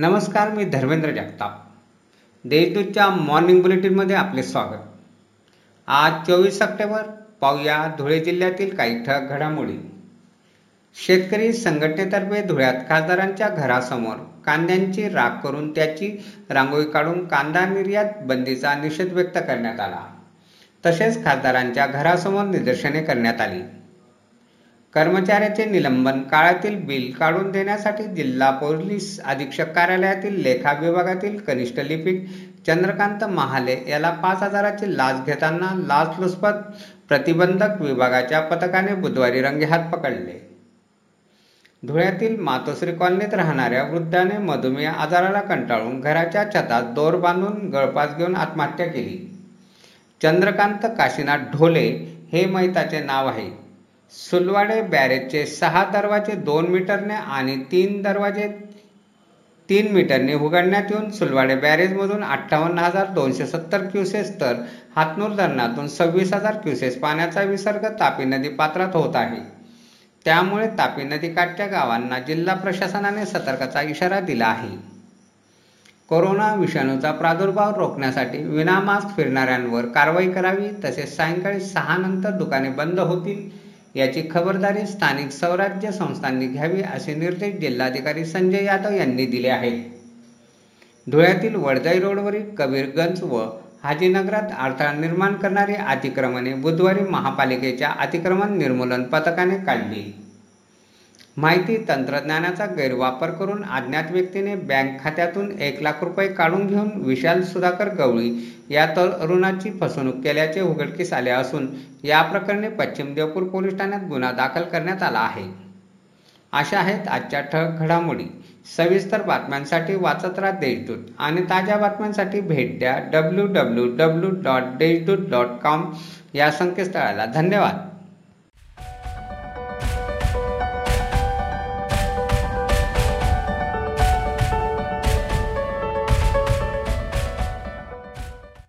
नमस्कार मी धर्मेंद्र जगताप. देशदूतच्या मॉर्निंग बुलेटिनमध्ये आपले स्वागत. आज चोवीस सप्टेंबर पाहूया धुळे जिल्ह्यातील काही ठळक घडामोडी. शेतकरी संघटनेतर्फे धुळ्यात खासदारांच्या घरासमोर कांद्यांची राख करून त्याची रांगोळी काढून कांदा निर्यात बंदीचा निषेध व्यक्त करण्यात आला. तसेच खासदारांच्या घरासमोर निदर्शने करण्यात आली. कर्मचाऱ्याचे निलंबन काळातील बिल काढून देण्यासाठी जिल्हा पोलीस अधीक्षक कार्यालयातील लेखा विभागातील कनिष्ठ लिपिक चंद्रकांत महाले याला पाच हजाराची लाच घेताना लाचलुचपत प्रतिबंधक विभागाच्या पथकाने बुधवारी रंगेहात पकडले. धुळ्यातील मातोश्री कॉलनीत राहणाऱ्या वृद्धाने मधुमेह आजाराला कंटाळून घराच्या छतात दोर बांधून गळपास घेऊन आत्महत्या केली. चंद्रकांत काशीनाथ ढोले हे मैताचे नाव आहे. सुलवाडे बॅरेजचे सहा दरवाजे दोन मीटरने आणि तीन दरवाजे तीन मीटरने उघडण्यात येऊन सुलवाडे बॅरेजमधून अठ्ठावन्न हजार दोनशे सत्तर क्युसेस तर हातनूर धरणातून सव्वीस हजार क्युसेस पाण्याचा विसर्ग तापी नदी पात्रात होत आहे. त्यामुळे तापी नदीकाठच्या गावांना जिल्हा प्रशासनाने सतर्कता इशारा दिला आहे. कोरोना विषाणूचा प्रादुर्भाव रोखण्यासाठी विनामास्क फिरणाऱ्यांवर कारवाई करावी तसेच सायंकाळी सहा नंतर दुकाने बंद होतील याची खबरदारी स्थानिक स्वराज्य संस्थांनी घ्यावी असे निर्देश जिल्हाधिकारी संजय यादव यांनी दिले आहेत. धुळ्यातील वडदाई रोडवरील कबीरगंज व हाजीनगरात अडथळा निर्माण करणारी अतिक्रमणे बुधवारी महापालिकेच्या अतिक्रमण निर्मूलन पथकाने काढली. माहिती तंत्रज्ञानाचा गैरवापर करून अज्ञात व्यक्तीने बँक खात्यातून एक लाख रुपये काढून घेऊन विशाल सुधाकर गवळी या तरुणाची फसवणूक केल्याचे उघडकीस आले असून या प्रकरणी पश्चिम देवपूर पोलीस ठाण्यात गुन्हा दाखल करण्यात आला आहे. अशा आहेत आजच्या ठळक घडामोडी. सविस्तर बातम्यांसाठी वाचत राहा देशदूत आणि ताज्या बातम्यांसाठी भेट द्या W W W dot Deshdoot dot com या संकेतस्थळाला. धन्यवाद.